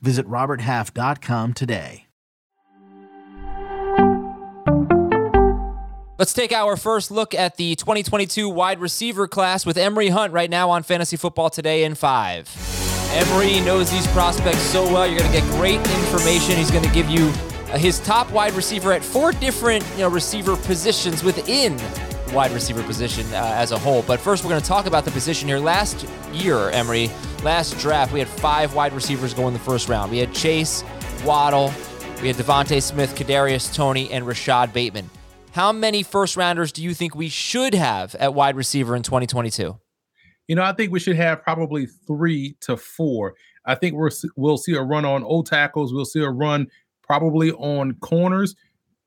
Visit RobertHalf.com today. Let's take our first look at the 2022 wide receiver class with Emory Hunt right now on Fantasy Football Today in five. Emory knows these prospects so well. You're going to get great information. He's going to give you uh, his top wide receiver at four different you know, receiver positions within wide receiver position uh, as a whole. But first, we're going to talk about the position here. Last year, Emory, last draft, we had five wide receivers go in the first round. We had Chase, Waddle, we had DeVonta Smith, Kadarius Toney, and Rashod Bateman. How many first rounders do you think we should have at wide receiver in 2022? You know, I think we should have probably three to four. I think we're, we'll see a run on old tackles. We'll see a run probably on corners.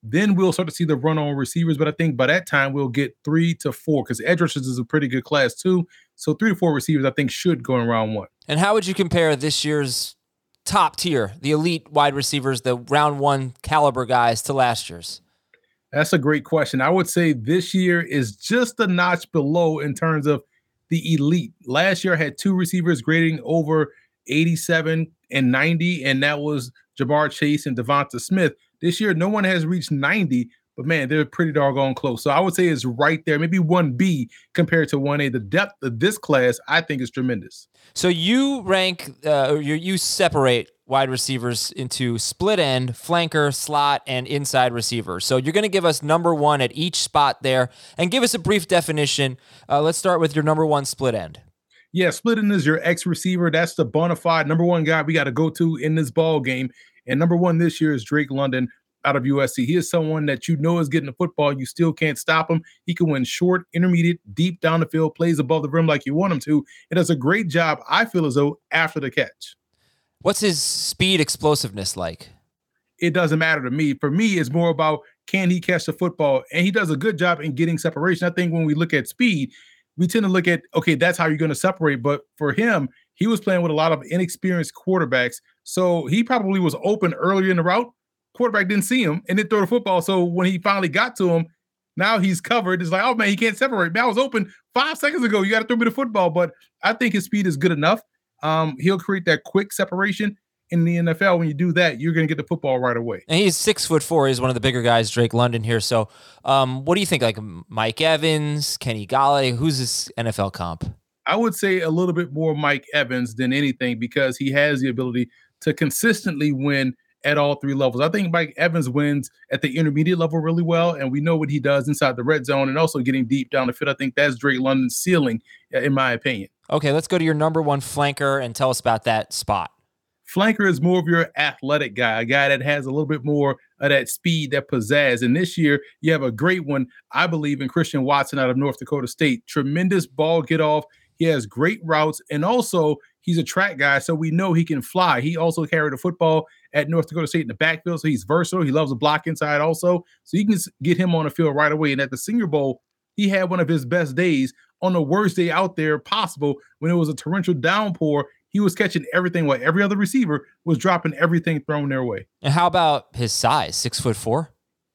Then we'll start to see the run on receivers. But I think by that time we'll get three to four because edge rushers is a pretty good class too. So three to four receivers I think should go in round one. And how would you compare this year's top tier, the elite wide receivers, the round one caliber guys to last year's? That's a great question. I would say this year is just a notch below in terms of the elite. Last year I had two receivers grading over 87 and 90, and that was Ja'Marr Chase and DeVonta Smith. This year, no one has reached 90, but man, they're pretty doggone close. So I would say it's right there, maybe 1B compared to 1A. The depth of this class, I think, is tremendous. So you rank, uh, you, you separate wide receivers into split end, flanker, slot, and inside receiver. So you're going to give us number one at each spot there and give us a brief definition. Uh, let's start with your number one split end. Yeah, Split end is your ex receiver. That's the bona fide number one guy we got to go to in this ball game. And number one this year is Drake London out of USC. He is someone that you know is getting the football. You still can't stop him. He can win short, intermediate, deep down the field, plays above the rim like you want him to. It does a great job, I feel as though, after the catch. What's his speed explosiveness like? It doesn't matter to me. For me, it's more about can he catch the football? And he does a good job in getting separation. I think when we look at speed, we tend to look at, okay, that's how you're going to separate. But for him, he was playing with a lot of inexperienced quarterbacks. So he probably was open earlier in the route. Quarterback didn't see him and didn't throw the football. So when he finally got to him, now he's covered. It's like, oh man, he can't separate. Man, I was open five seconds ago. You got to throw me the football. But I think his speed is good enough um, he'll create that quick separation in the NFL. When you do that, you're going to get the football right away. And he's six foot four. He's one of the bigger guys, Drake London here. So, um, what do you think? Like Mike Evans, Kenny Golladay, who's this NFL comp? I would say a little bit more Mike Evans than anything because he has the ability to consistently win at all three levels. I think Mike Evans wins at the intermediate level really well, and we know what he does inside the red zone and also getting deep down the field. I think that's Drake London's ceiling, in my opinion. Okay, let's go to your number one flanker and tell us about that spot. Flanker is more of your athletic guy, a guy that has a little bit more of that speed, that pizzazz. And this year, you have a great one, I believe, in Christian Watson out of North Dakota State. Tremendous ball get off. He has great routes, and also he's a track guy, so we know he can fly. He also carried a football at North Dakota State in the backfield, so he's versatile. He loves to block inside also, so you can get him on the field right away. And at the Senior Bowl, he had one of his best days on the worst day out there possible when it was a torrential downpour. He was catching everything while every other receiver was dropping everything thrown their way. And how about his size? Six foot four?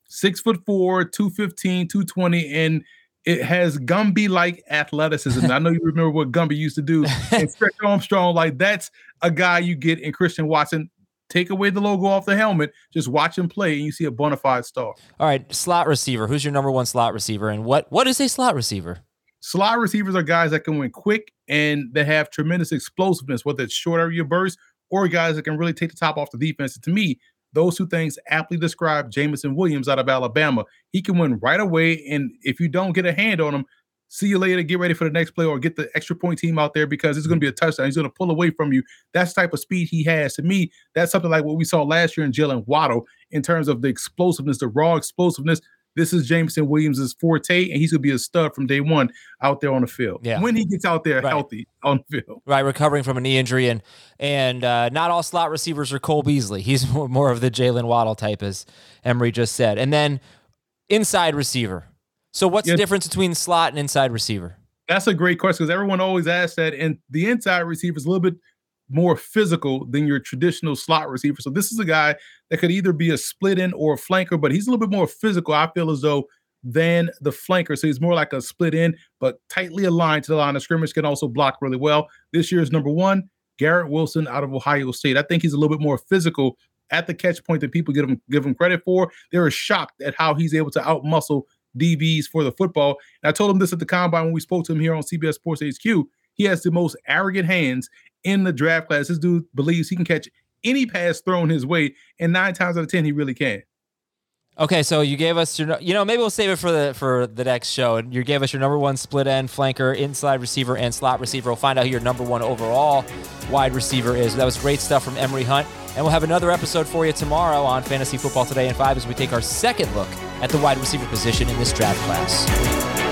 Six foot four, 215, 220, and it has Gumby like athleticism. I know you remember what Gumby used to do and Stretch Armstrong. Like that's a guy you get in Christian Watson. Take away the logo off the helmet, just watch him play, and you see a bona fide star. All right, slot receiver. Who's your number one slot receiver, and what what is a slot receiver? Slot receivers are guys that can win quick and they have tremendous explosiveness, whether it's short area burst or guys that can really take the top off the defense. And to me, those two things aptly describe Jameson Williams out of Alabama. He can win right away, and if you don't get a hand on him, see you later, get ready for the next play, or get the extra point team out there because it's going to be a touchdown. He's going to pull away from you. That's type of speed he has. To me, that's something like what we saw last year in Jaylen Waddle in terms of the explosiveness, the raw explosiveness this is Jameson Williams' forte, and he's gonna be a stud from day one out there on the field. Yeah. When he gets out there Right. healthy on the field. right, recovering from a knee injury, and and uh, not all slot receivers are Cole Beasley. He's more, more of the Jaylen Waddle type, as Emory just said. And then inside receiver. So what's the difference between slot and inside receiver? That's a great question because everyone always asks that, and the inside receiver is a little bit more physical than your traditional slot receiver. So this is a guy that could either be a split end or a flanker, but he's a little bit more physical. I feel as though than the flanker. So he's more like a split end, but tightly aligned to the line of scrimmage. Can also block really well. This year's number one, Garrett Wilson out of Ohio State. I think he's a little bit more physical at the catch point than people give him give him credit for. They were shocked at how he's able to outmuscle DBs for the football. And I told him this at the combine when we spoke to him here on CBS Sports HQ. He has the most arrogant hands in the draft class. This dude believes he can catch any pass thrown his way, and nine times out of ten, he really can. Okay, so you gave us your, you know, maybe we'll save it for the for the next show. And you gave us your number one split end flanker, inside receiver, and slot receiver. We'll find out who your number one overall wide receiver is. That was great stuff from Emory Hunt, and we'll have another episode for you tomorrow on Fantasy Football Today in Five as we take our second look at the wide receiver position in this draft class.